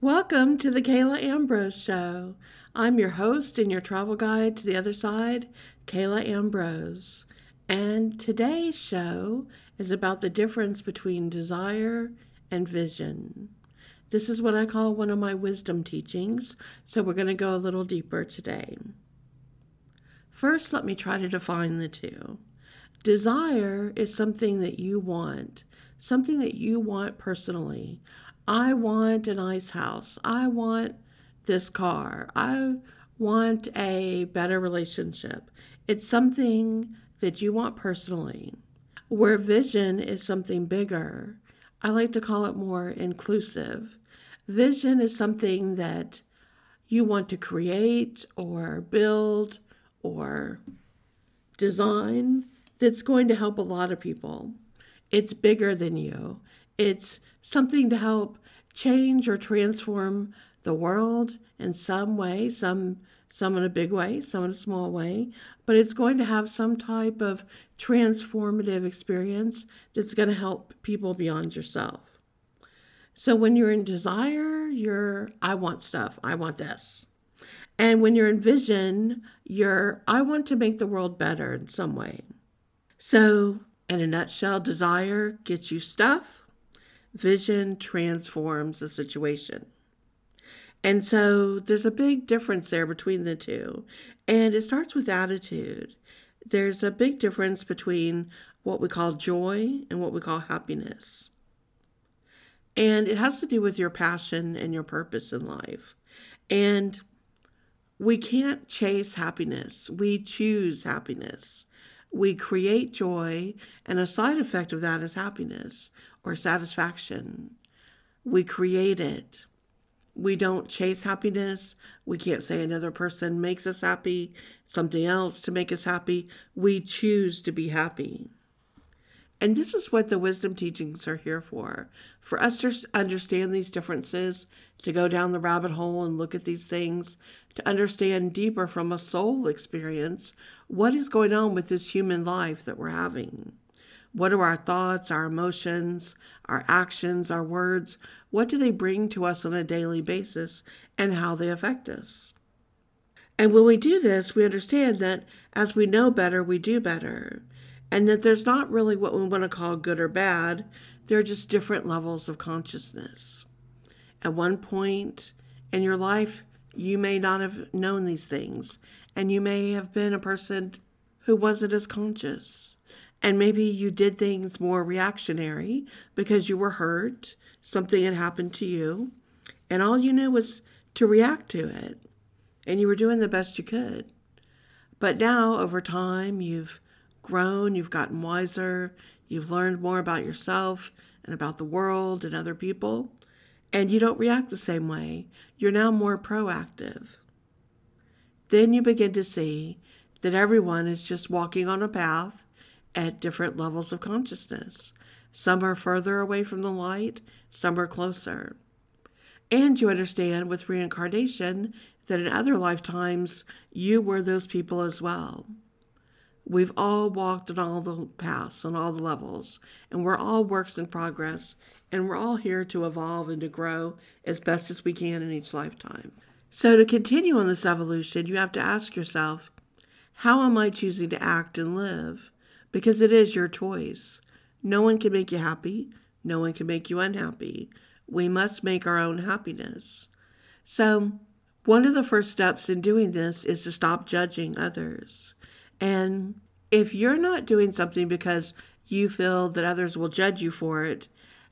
Welcome to the Kala Ambrose Show. I'm your host and your travel guide to the other side, Kala Ambrose. And today's show is about the difference between desire and vision. This is what I call one of my wisdom teachings, so we're going to go a little deeper today. First, let me try to define the two. Desire is something that you want, something that you want personally. I want a nice house. I want this car. I want a better relationship. It's something that you want personally. Where vision is something bigger, I like to call it more inclusive. Vision is something that you want to create or build or design that's going to help a lot of people. It's bigger than you. It's something to help change or transform the world in some way, some some in a big way, some in a small way, but it's going to have some type of transformative experience that's going to help people beyond yourself. So when you're in desire, you're I want stuff. I want this. And when you're in vision, you're I want to make the world better in some way. So, in a nutshell, desire gets you stuff, vision transforms a situation. And so there's a big difference there between the two. And it starts with attitude. There's a big difference between what we call joy and what we call happiness. And it has to do with your passion and your purpose in life. And we can't chase happiness, we choose happiness. We create joy, and a side effect of that is happiness or satisfaction. We create it. We don't chase happiness. We can't say another person makes us happy, something else to make us happy. We choose to be happy. And this is what the wisdom teachings are here for for us to understand these differences, to go down the rabbit hole and look at these things, to understand deeper from a soul experience what is going on with this human life that we're having. What are our thoughts, our emotions, our actions, our words? What do they bring to us on a daily basis and how they affect us? And when we do this, we understand that as we know better, we do better. And that there's not really what we want to call good or bad, there are just different levels of consciousness. At one point in your life, you may not have known these things, and you may have been a person who wasn't as conscious. And maybe you did things more reactionary because you were hurt, something had happened to you, and all you knew was to react to it. And you were doing the best you could. But now, over time, you've grown, you've gotten wiser, you've learned more about yourself and about the world and other people, and you don't react the same way. You're now more proactive. Then you begin to see that everyone is just walking on a path at different levels of consciousness. Some are further away from the light, some are closer. And you understand with reincarnation that in other lifetimes you were those people as well. We've all walked on all the paths, on all the levels, and we're all works in progress, and we're all here to evolve and to grow as best as we can in each lifetime. So, to continue on this evolution, you have to ask yourself how am I choosing to act and live? Because it is your choice. No one can make you happy, no one can make you unhappy. We must make our own happiness. So, one of the first steps in doing this is to stop judging others. And if you're not doing something because you feel that others will judge you for it,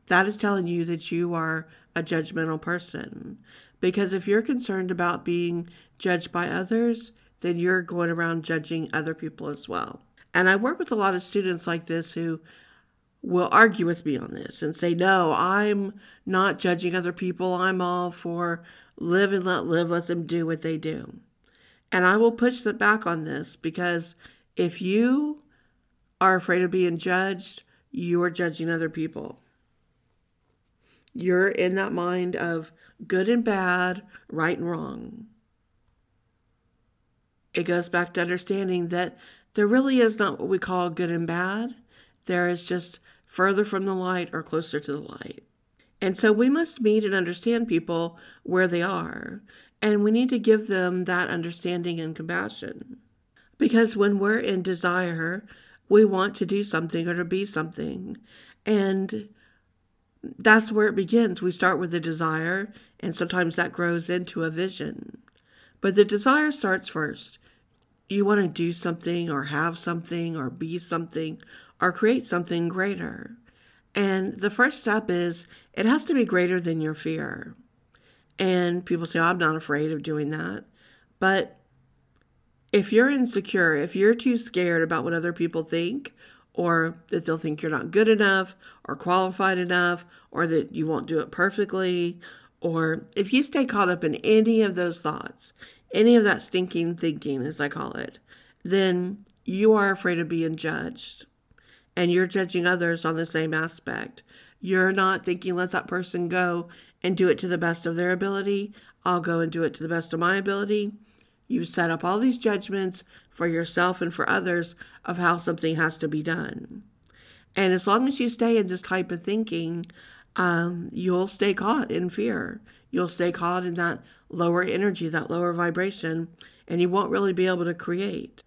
that is telling you that you are a judgmental person. Because if you're concerned about being judged by others, then you're going around judging other people as well. And I work with a lot of students like this who will argue with me on this and say, no, I'm not judging other people. I'm all for live and let live, let them do what they do. And I will push them back on this because if you are afraid of being judged, you are judging other people. You're in that mind of good and bad, right and wrong. It goes back to understanding that there really is not what we call good and bad. There is just further from the light or closer to the light. And so we must meet and understand people where they are. And we need to give them that understanding and compassion. Because when we're in desire, we want to do something or to be something. And that's where it begins. We start with a desire, and sometimes that grows into a vision. But the desire starts first. You want to do something, or have something, or be something, or create something greater. And the first step is it has to be greater than your fear. And people say, oh, I'm not afraid of doing that. But if you're insecure, if you're too scared about what other people think, or that they'll think you're not good enough, or qualified enough, or that you won't do it perfectly, or if you stay caught up in any of those thoughts, any of that stinking thinking, as I call it, then you are afraid of being judged and you're judging others on the same aspect. You're not thinking, let that person go and do it to the best of their ability. I'll go and do it to the best of my ability. You set up all these judgments for yourself and for others of how something has to be done. And as long as you stay in this type of thinking, um, you'll stay caught in fear. You'll stay caught in that lower energy, that lower vibration, and you won't really be able to create.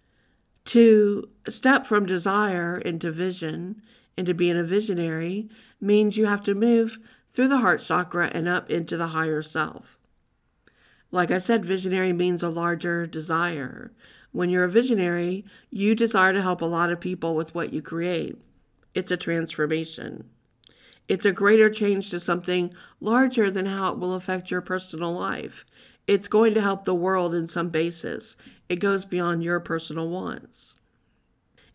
To step from desire into vision, into being a visionary, means you have to move through the heart chakra and up into the higher self. Like I said, visionary means a larger desire. When you're a visionary, you desire to help a lot of people with what you create. It's a transformation. It's a greater change to something larger than how it will affect your personal life. It's going to help the world in some basis. It goes beyond your personal wants.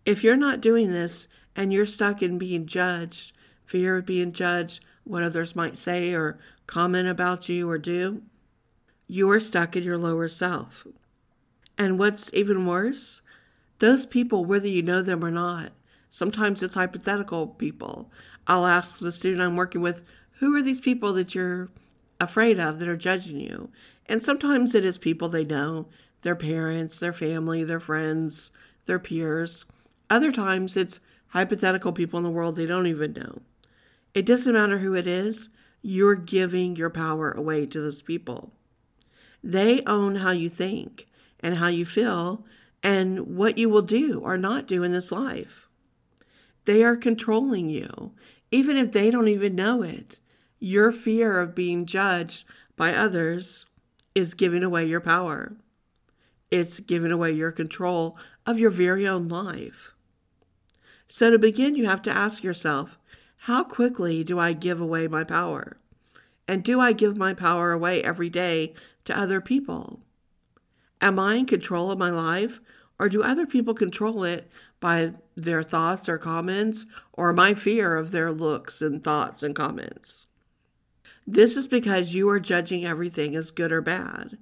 If you're not doing this and you're stuck in being judged, fear of being judged, what others might say or comment about you or do, you are stuck in your lower self. And what's even worse, those people, whether you know them or not, sometimes it's hypothetical people. I'll ask the student I'm working with, who are these people that you're afraid of that are judging you? And sometimes it is people they know, their parents, their family, their friends, their peers. Other times it's hypothetical people in the world they don't even know. It doesn't matter who it is, you're giving your power away to those people. They own how you think and how you feel and what you will do or not do in this life. They are controlling you, even if they don't even know it. Your fear of being judged by others is giving away your power. It's giving away your control of your very own life. So, to begin, you have to ask yourself how quickly do I give away my power? And do I give my power away every day to other people? Am I in control of my life, or do other people control it by their thoughts or comments, or my fear of their looks and thoughts and comments? This is because you are judging everything as good or bad.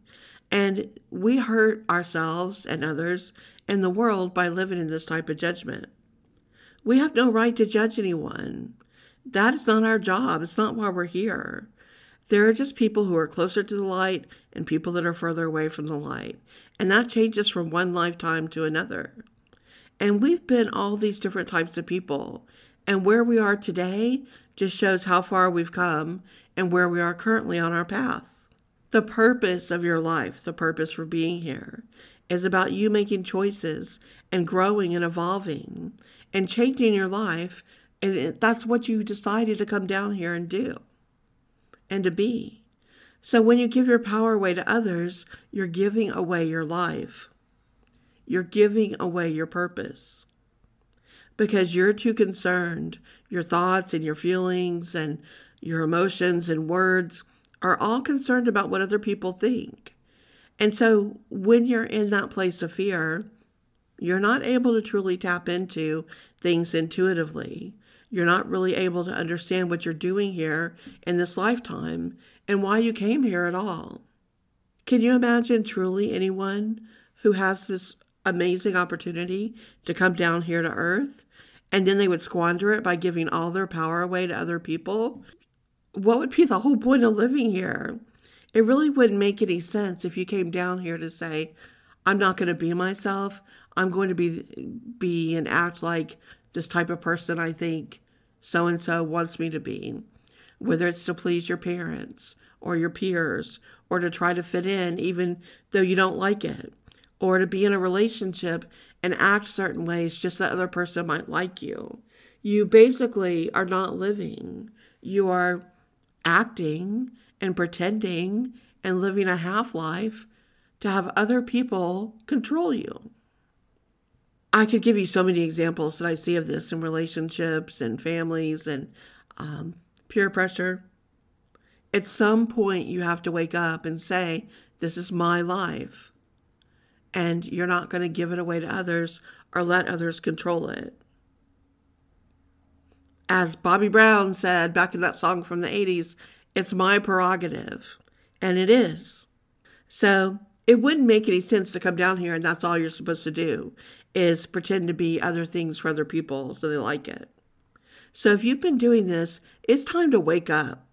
And we hurt ourselves and others and the world by living in this type of judgment. We have no right to judge anyone. That is not our job. It's not why we're here. There are just people who are closer to the light and people that are further away from the light. And that changes from one lifetime to another. And we've been all these different types of people. And where we are today just shows how far we've come and where we are currently on our path. The purpose of your life, the purpose for being here, is about you making choices and growing and evolving and changing your life. And that's what you decided to come down here and do and to be. So when you give your power away to others, you're giving away your life. You're giving away your purpose because you're too concerned. Your thoughts and your feelings and your emotions and words are all concerned about what other people think. And so when you're in that place of fear, you're not able to truly tap into things intuitively. You're not really able to understand what you're doing here in this lifetime and why you came here at all. Can you imagine truly anyone who has this amazing opportunity to come down here to earth and then they would squander it by giving all their power away to other people? what would be the whole point of living here? It really wouldn't make any sense if you came down here to say, I'm not going to be myself. I'm going to be be and act like this type of person I think so and so wants me to be. whether it's to please your parents or your peers or to try to fit in even though you don't like it or to be in a relationship and act certain ways just that other person might like you. You basically are not living. You are acting and pretending and living a half life to have other people control you. I could give you so many examples that I see of this in relationships and families and um, peer pressure. At some point, you have to wake up and say, This is my life. And you're not going to give it away to others or let others control it. As Bobby Brown said back in that song from the 80s, it's my prerogative. And it is. So it wouldn't make any sense to come down here and that's all you're supposed to do is pretend to be other things for other people so they like it. So if you've been doing this, it's time to wake up.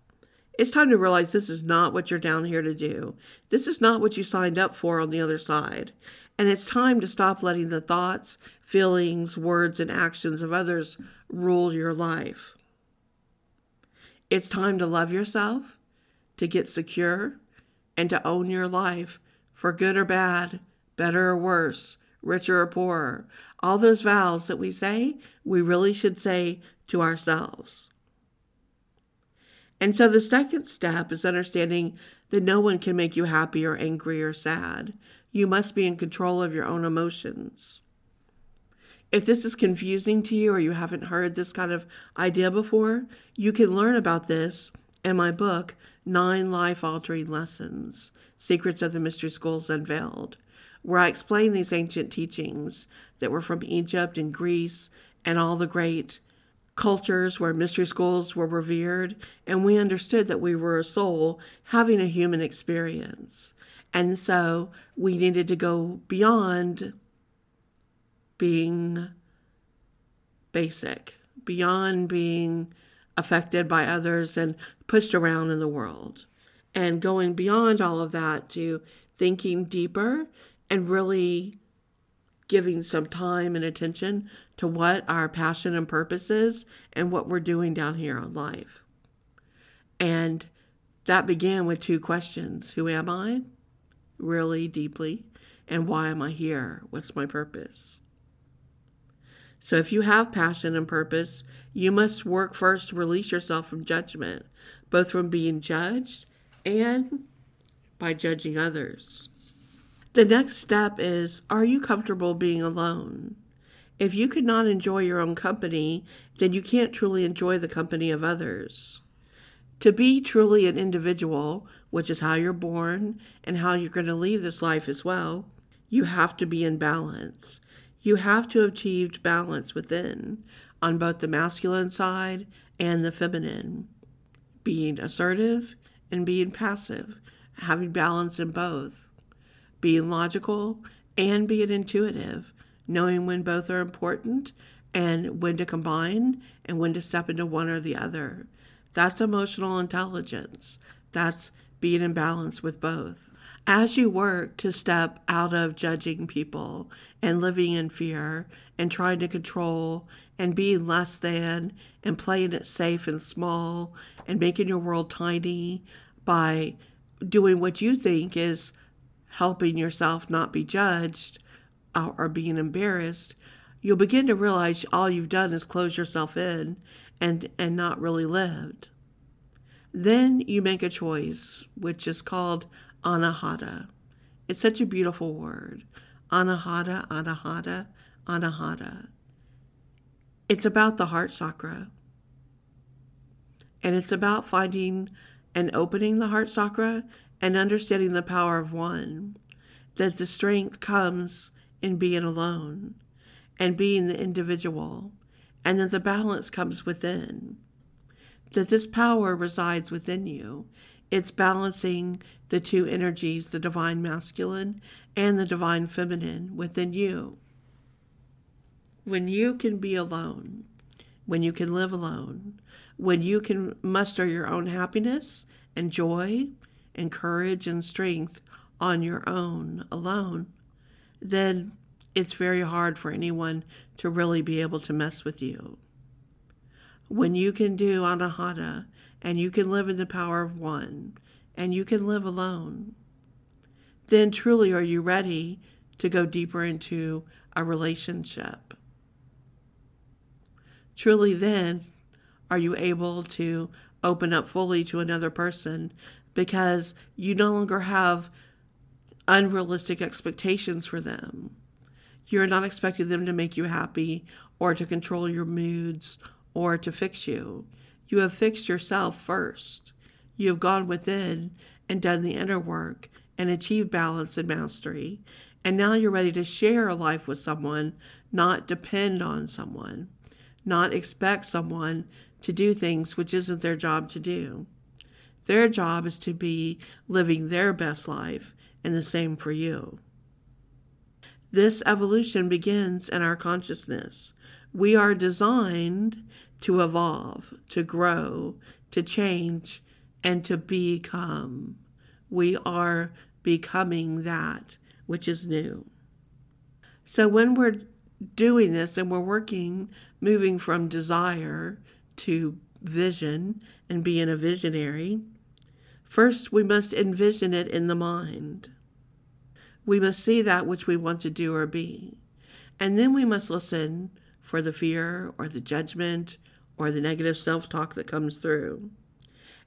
It's time to realize this is not what you're down here to do. This is not what you signed up for on the other side. And it's time to stop letting the thoughts, feelings, words, and actions of others rule your life. It's time to love yourself, to get secure, and to own your life for good or bad, better or worse, richer or poorer. All those vows that we say, we really should say to ourselves. And so the second step is understanding that no one can make you happy or angry or sad. You must be in control of your own emotions. If this is confusing to you or you haven't heard this kind of idea before, you can learn about this in my book, Nine Life Altering Lessons Secrets of the Mystery Schools Unveiled where I explain these ancient teachings that were from Egypt and Greece and all the great cultures where mystery schools were revered, and we understood that we were a soul having a human experience. And so we needed to go beyond being basic, beyond being affected by others and pushed around in the world, and going beyond all of that to thinking deeper and really giving some time and attention to what our passion and purpose is and what we're doing down here on life. And that began with two questions Who am I? Really deeply. And why am I here? What's my purpose? So, if you have passion and purpose, you must work first to release yourself from judgment, both from being judged and by judging others. The next step is Are you comfortable being alone? If you could not enjoy your own company, then you can't truly enjoy the company of others. To be truly an individual, which is how you're born and how you're going to leave this life as well, you have to be in balance. You have to have achieved balance within on both the masculine side and the feminine. Being assertive and being passive, having balance in both being logical and being intuitive, knowing when both are important and when to combine and when to step into one or the other. That's emotional intelligence. That's being in balance with both. As you work to step out of judging people and living in fear and trying to control and being less than and playing it safe and small and making your world tiny by doing what you think is helping yourself not be judged uh, or being embarrassed, you'll begin to realize all you've done is close yourself in and, and not really lived. Then you make a choice, which is called anahata. It's such a beautiful word. Anahata, anahata, anahata. It's about the heart chakra. And it's about finding and opening the heart chakra and understanding the power of one, that the strength comes in being alone and being the individual, and that the balance comes within. That this power resides within you. It's balancing the two energies, the divine masculine and the divine feminine within you. When you can be alone, when you can live alone, when you can muster your own happiness and joy and courage and strength on your own alone, then it's very hard for anyone to really be able to mess with you. When you can do anahata and you can live in the power of one, and you can live alone, then truly are you ready to go deeper into a relationship? Truly, then are you able to open up fully to another person because you no longer have unrealistic expectations for them. You're not expecting them to make you happy or to control your moods or to fix you. You have fixed yourself first. You have gone within and done the inner work and achieved balance and mastery. And now you're ready to share a life with someone, not depend on someone, not expect someone to do things which isn't their job to do. Their job is to be living their best life, and the same for you. This evolution begins in our consciousness. We are designed to evolve, to grow, to change, and to become. We are becoming that which is new. So when we're doing this and we're working, moving from desire to vision and being a visionary, first we must envision it in the mind. We must see that which we want to do or be. And then we must listen for the fear or the judgment or the negative self talk that comes through.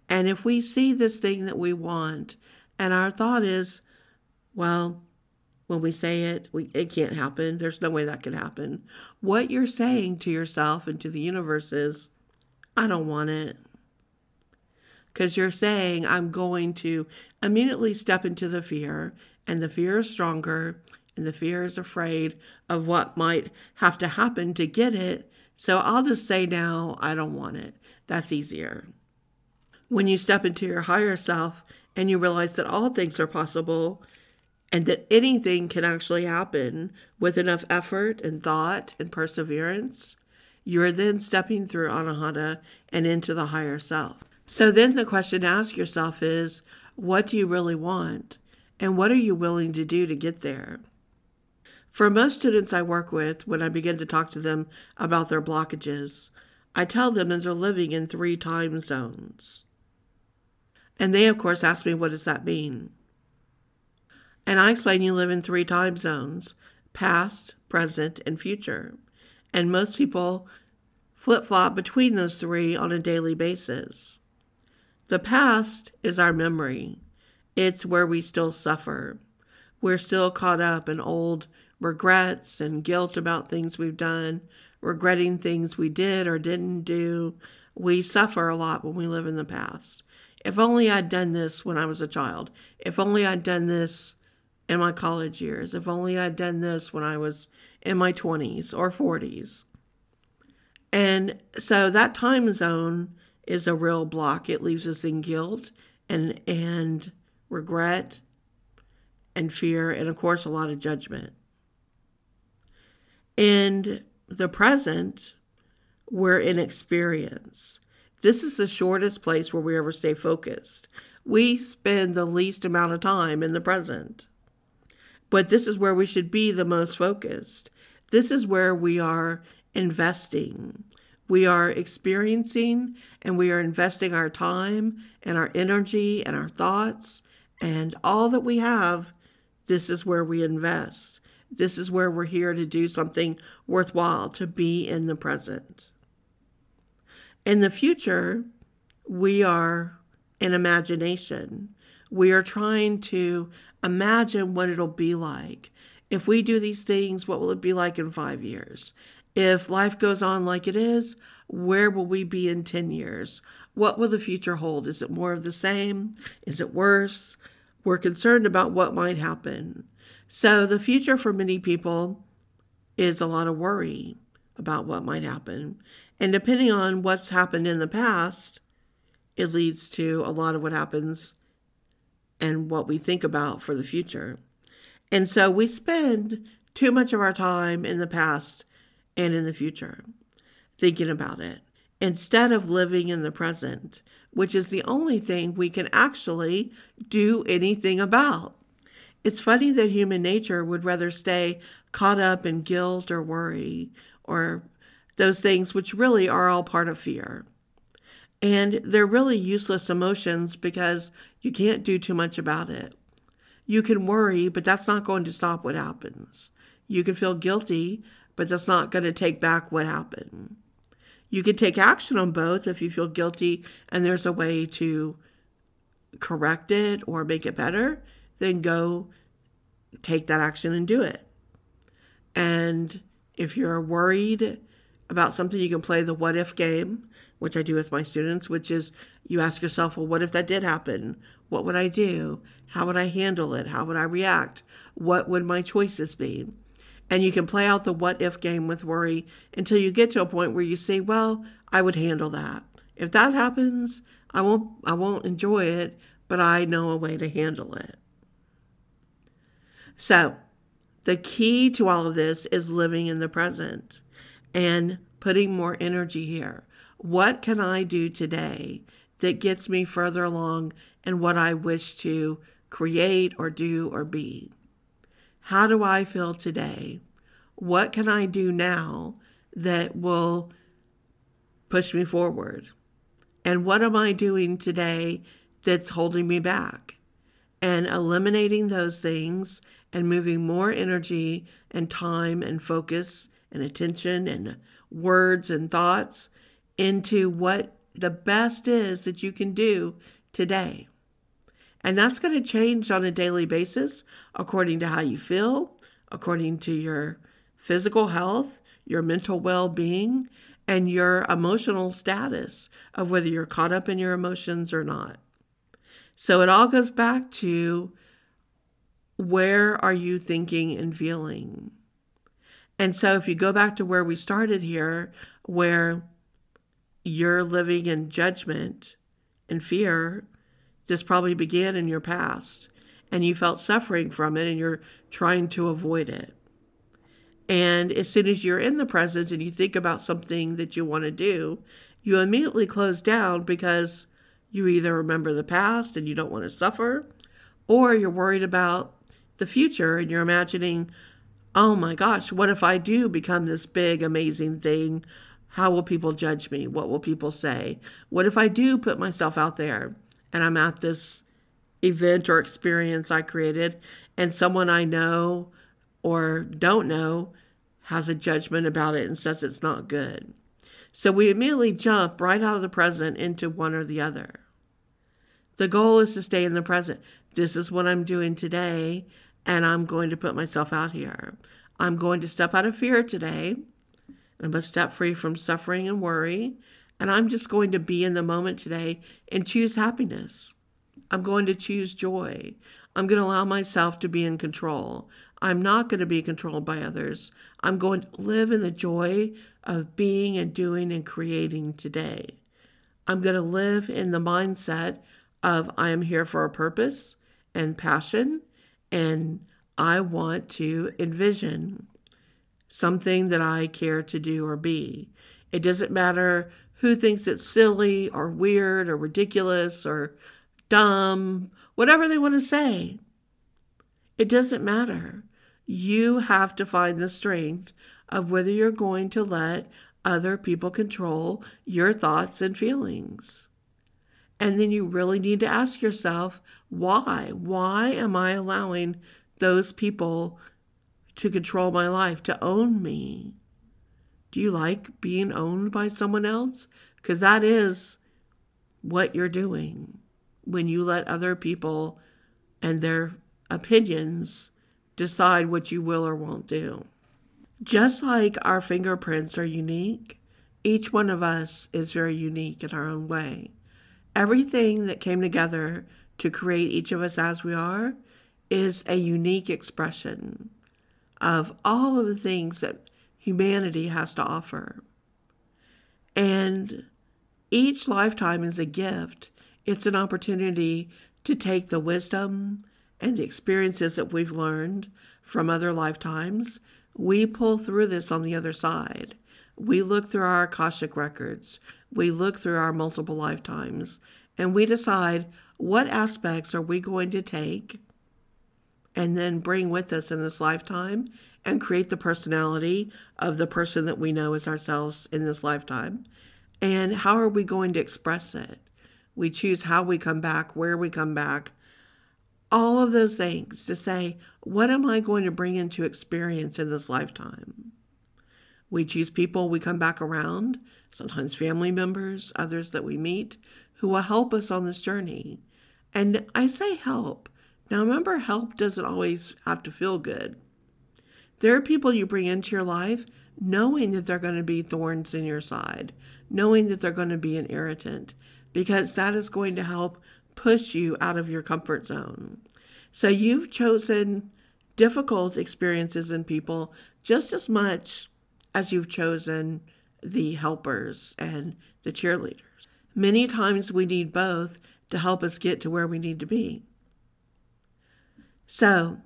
And if we see this thing that we want, and our thought is, well, when we say it, we, it can't happen. There's no way that can happen. What you're saying to yourself and to the universe is, I don't want it. Because you're saying, I'm going to immediately step into the fear, and the fear is stronger, and the fear is afraid of what might have to happen to get it. So I'll just say now, I don't want it. That's easier. When you step into your higher self and you realize that all things are possible and that anything can actually happen with enough effort and thought and perseverance, you are then stepping through anahata and into the higher self. So then the question to ask yourself is what do you really want? And what are you willing to do to get there? For most students I work with, when I begin to talk to them about their blockages, I tell them that they're living in three time zones. And they, of course, ask me, what does that mean? And I explain you live in three time zones past, present, and future and most people flip flop between those three on a daily basis. The past is our memory, it's where we still suffer. We're still caught up in old regrets and guilt about things we've done, regretting things we did or didn't do. We suffer a lot when we live in the past. If only I'd done this when I was a child. If only I'd done this in my college years. If only I'd done this when I was in my 20s or 40s. And so that time zone is a real block. It leaves us in guilt and and regret and fear and of course a lot of judgment. And the present, we're in experience. This is the shortest place where we ever stay focused. We spend the least amount of time in the present. But this is where we should be the most focused. This is where we are investing. We are experiencing and we are investing our time and our energy and our thoughts and all that we have. This is where we invest. This is where we're here to do something worthwhile, to be in the present. In the future, we are in imagination. We are trying to imagine what it'll be like. If we do these things, what will it be like in five years? If life goes on like it is, where will we be in 10 years? What will the future hold? Is it more of the same? Is it worse? We're concerned about what might happen. So, the future for many people is a lot of worry about what might happen. And depending on what's happened in the past, it leads to a lot of what happens and what we think about for the future. And so we spend too much of our time in the past and in the future thinking about it instead of living in the present, which is the only thing we can actually do anything about. It's funny that human nature would rather stay caught up in guilt or worry or those things which really are all part of fear. And they're really useless emotions because you can't do too much about it. You can worry, but that's not going to stop what happens. You can feel guilty, but that's not going to take back what happened. You can take action on both if you feel guilty and there's a way to correct it or make it better, then go take that action and do it. And if you're worried about something, you can play the what if game, which I do with my students, which is you ask yourself, well, what if that did happen? What would I do? How would I handle it? How would I react? What would my choices be? And you can play out the what if game with worry until you get to a point where you say, well, I would handle that. If that happens, I won't I won't enjoy it, but I know a way to handle it. So, the key to all of this is living in the present and putting more energy here. What can I do today that gets me further along in what I wish to create or do or be? How do I feel today? What can I do now that will push me forward? And what am I doing today that's holding me back? And eliminating those things and moving more energy and time and focus and attention and words and thoughts into what the best is that you can do today. And that's going to change on a daily basis according to how you feel, according to your physical health, your mental well being, and your emotional status of whether you're caught up in your emotions or not. So it all goes back to where are you thinking and feeling? And so if you go back to where we started here, where you're living in judgment and fear, this probably began in your past and you felt suffering from it and you're trying to avoid it. And as soon as you're in the present and you think about something that you want to do, you immediately close down because you either remember the past and you don't want to suffer, or you're worried about the future and you're imagining, oh my gosh, what if I do become this big, amazing thing? How will people judge me? What will people say? What if I do put myself out there? And I'm at this event or experience I created, and someone I know or don't know has a judgment about it and says it's not good. So we immediately jump right out of the present into one or the other. The goal is to stay in the present. This is what I'm doing today, and I'm going to put myself out here. I'm going to step out of fear today. I'm going to step free from suffering and worry. And I'm just going to be in the moment today and choose happiness. I'm going to choose joy. I'm going to allow myself to be in control. I'm not going to be controlled by others. I'm going to live in the joy of being and doing and creating today. I'm going to live in the mindset of I am here for a purpose and passion, and I want to envision something that I care to do or be. It doesn't matter who thinks it's silly or weird or ridiculous or dumb, whatever they want to say. It doesn't matter. You have to find the strength of whether you're going to let other people control your thoughts and feelings. And then you really need to ask yourself, why? Why am I allowing those people to control my life, to own me? Do you like being owned by someone else? Because that is what you're doing when you let other people and their opinions decide what you will or won't do. Just like our fingerprints are unique, each one of us is very unique in our own way. Everything that came together to create each of us as we are is a unique expression of all of the things that humanity has to offer. And each lifetime is a gift, it's an opportunity to take the wisdom and the experiences that we've learned from other lifetimes. We pull through this on the other side. We look through our Akashic records, we look through our multiple lifetimes, and we decide what aspects are we going to take and then bring with us in this lifetime and create the personality of the person that we know as ourselves in this lifetime. And how are we going to express it? We choose how we come back, where we come back, all of those things to say, what am I going to bring into experience in this lifetime? We choose people we come back around, sometimes family members, others that we meet, who will help us on this journey. And I say help. Now remember, help doesn't always have to feel good. There are people you bring into your life knowing that they're going to be thorns in your side, knowing that they're going to be an irritant, because that is going to help push you out of your comfort zone. So you've chosen difficult experiences in people just as much as you've chosen the helpers and the cheerleaders. Many times we need both to help us get to where we need to be. So,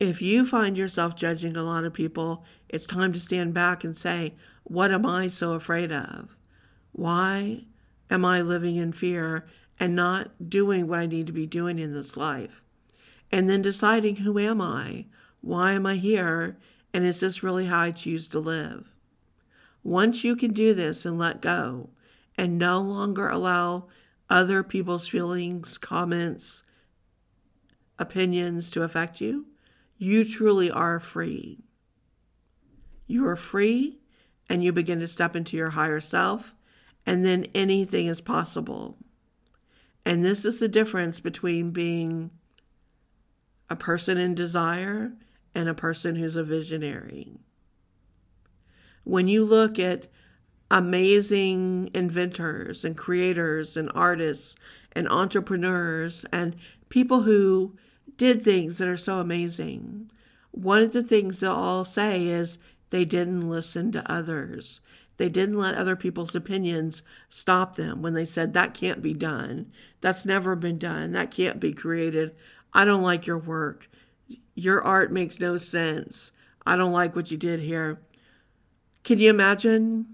if you find yourself judging a lot of people, it's time to stand back and say, What am I so afraid of? Why am I living in fear and not doing what I need to be doing in this life? And then deciding, who am I? Why am I here? And is this really how I choose to live? Once you can do this and let go and no longer allow other people's feelings, comments, opinions to affect you, you truly are free. You are free and you begin to step into your higher self, and then anything is possible. And this is the difference between being a person in desire and a person who's a visionary. When you look at amazing inventors and creators and artists and entrepreneurs and people who did things that are so amazing, one of the things they'll all say is they didn't listen to others. They didn't let other people's opinions stop them when they said, That can't be done. That's never been done. That can't be created. I don't like your work. Your art makes no sense. I don't like what you did here. Can you imagine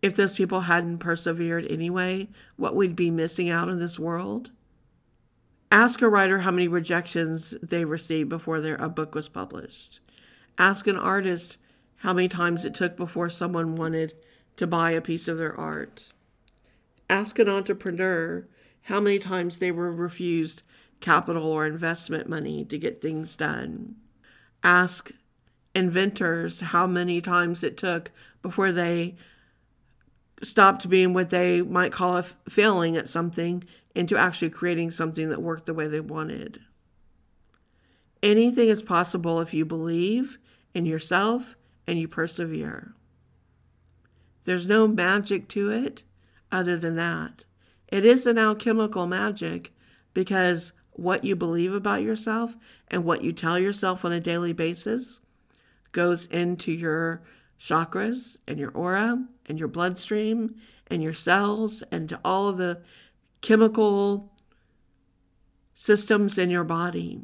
if those people hadn't persevered anyway, what we'd be missing out in this world? Ask a writer how many rejections they received before their, a book was published. Ask an artist how many times it took before someone wanted to buy a piece of their art. Ask an entrepreneur how many times they were refused capital or investment money to get things done. Ask inventors how many times it took before they stopped being what they might call a failing at something into actually creating something that worked the way they wanted. Anything is possible if you believe in yourself and you persevere. There's no magic to it other than that. It is an alchemical magic because what you believe about yourself and what you tell yourself on a daily basis goes into your chakras and your aura and your bloodstream and your cells and to all of the chemical systems in your body.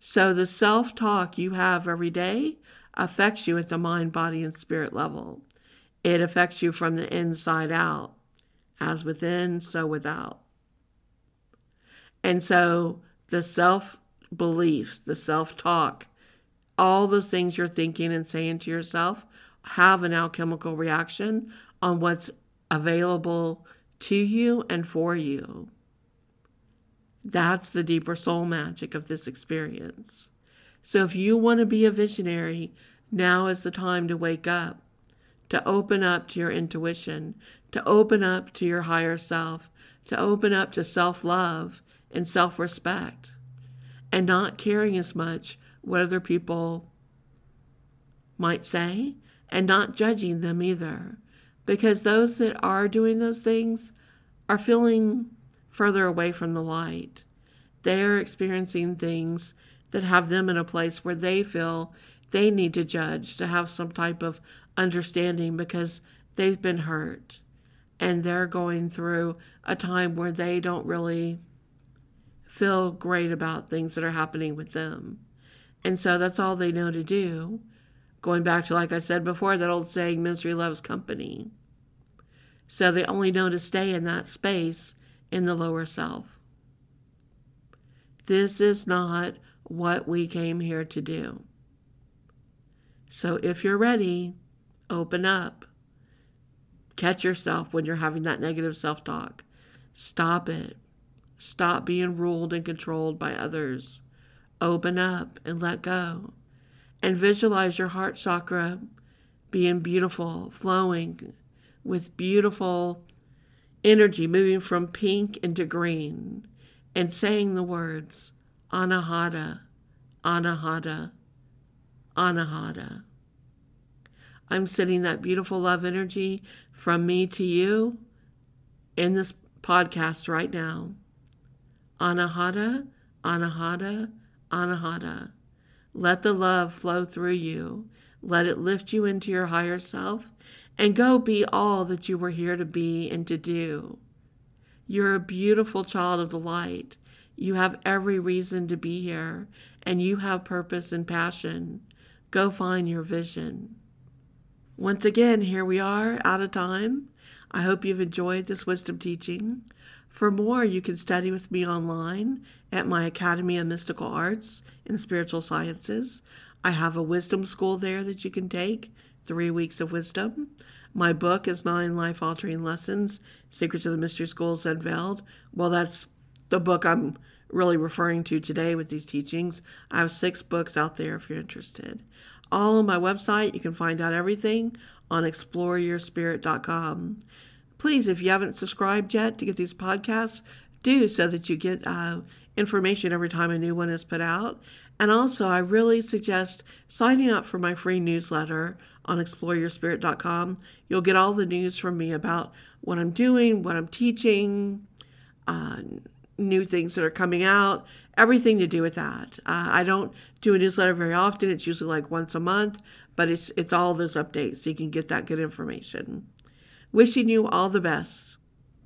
So the self talk you have every day affects you at the mind, body, and spirit level. It affects you from the inside out, as within, so without. And so the self beliefs, the self talk, all those things you're thinking and saying to yourself have an alchemical reaction on what's available to you and for you. That's the deeper soul magic of this experience. So if you want to be a visionary, now is the time to wake up, to open up to your intuition, to open up to your higher self, to open up to self love and self respect, and not caring as much what other people might say, and not judging them either. Because those that are doing those things are feeling further away from the light. They are experiencing things that have them in a place where they feel they need to judge to have some type of understanding because they've been hurt and they're going through a time where they don't really feel great about things that are happening with them. And so that's all they know to do. Going back to, like I said before, that old saying, misery loves company. So they only know to stay in that space in the lower self. This is not what we came here to do. So if you're ready, open up, Catch yourself when you're having that negative self talk. Stop it. Stop being ruled and controlled by others. Open up and let go. And visualize your heart chakra being beautiful, flowing with beautiful energy, moving from pink into green, and saying the words Anahata, Anahata, Anahata. I'm sending that beautiful love energy from me to you in this podcast right now. Anahata, Anahata, Anahata. Let the love flow through you. Let it lift you into your higher self and go be all that you were here to be and to do. You're a beautiful child of the light. You have every reason to be here, and you have purpose and passion. Go find your vision. Once again, here we are out of time. I hope you've enjoyed this wisdom teaching. For more, you can study with me online at my Academy of Mystical Arts and Spiritual Sciences. I have a wisdom school there that you can take, three weeks of wisdom. My book is Nine Life Altering Lessons Secrets of the Mystery Schools Unveiled. Well, that's the book I'm really referring to today with these teachings. I have six books out there if you're interested. All on my website, you can find out everything on exploreyourspirit.com. Please, if you haven't subscribed yet to get these podcasts, do so that you get uh, information every time a new one is put out. And also, I really suggest signing up for my free newsletter on exploreyourspirit.com. You'll get all the news from me about what I'm doing, what I'm teaching, uh, new things that are coming out, everything to do with that. Uh, I don't do a newsletter very often. It's usually like once a month, but it's it's all those updates so you can get that good information. Wishing you all the best.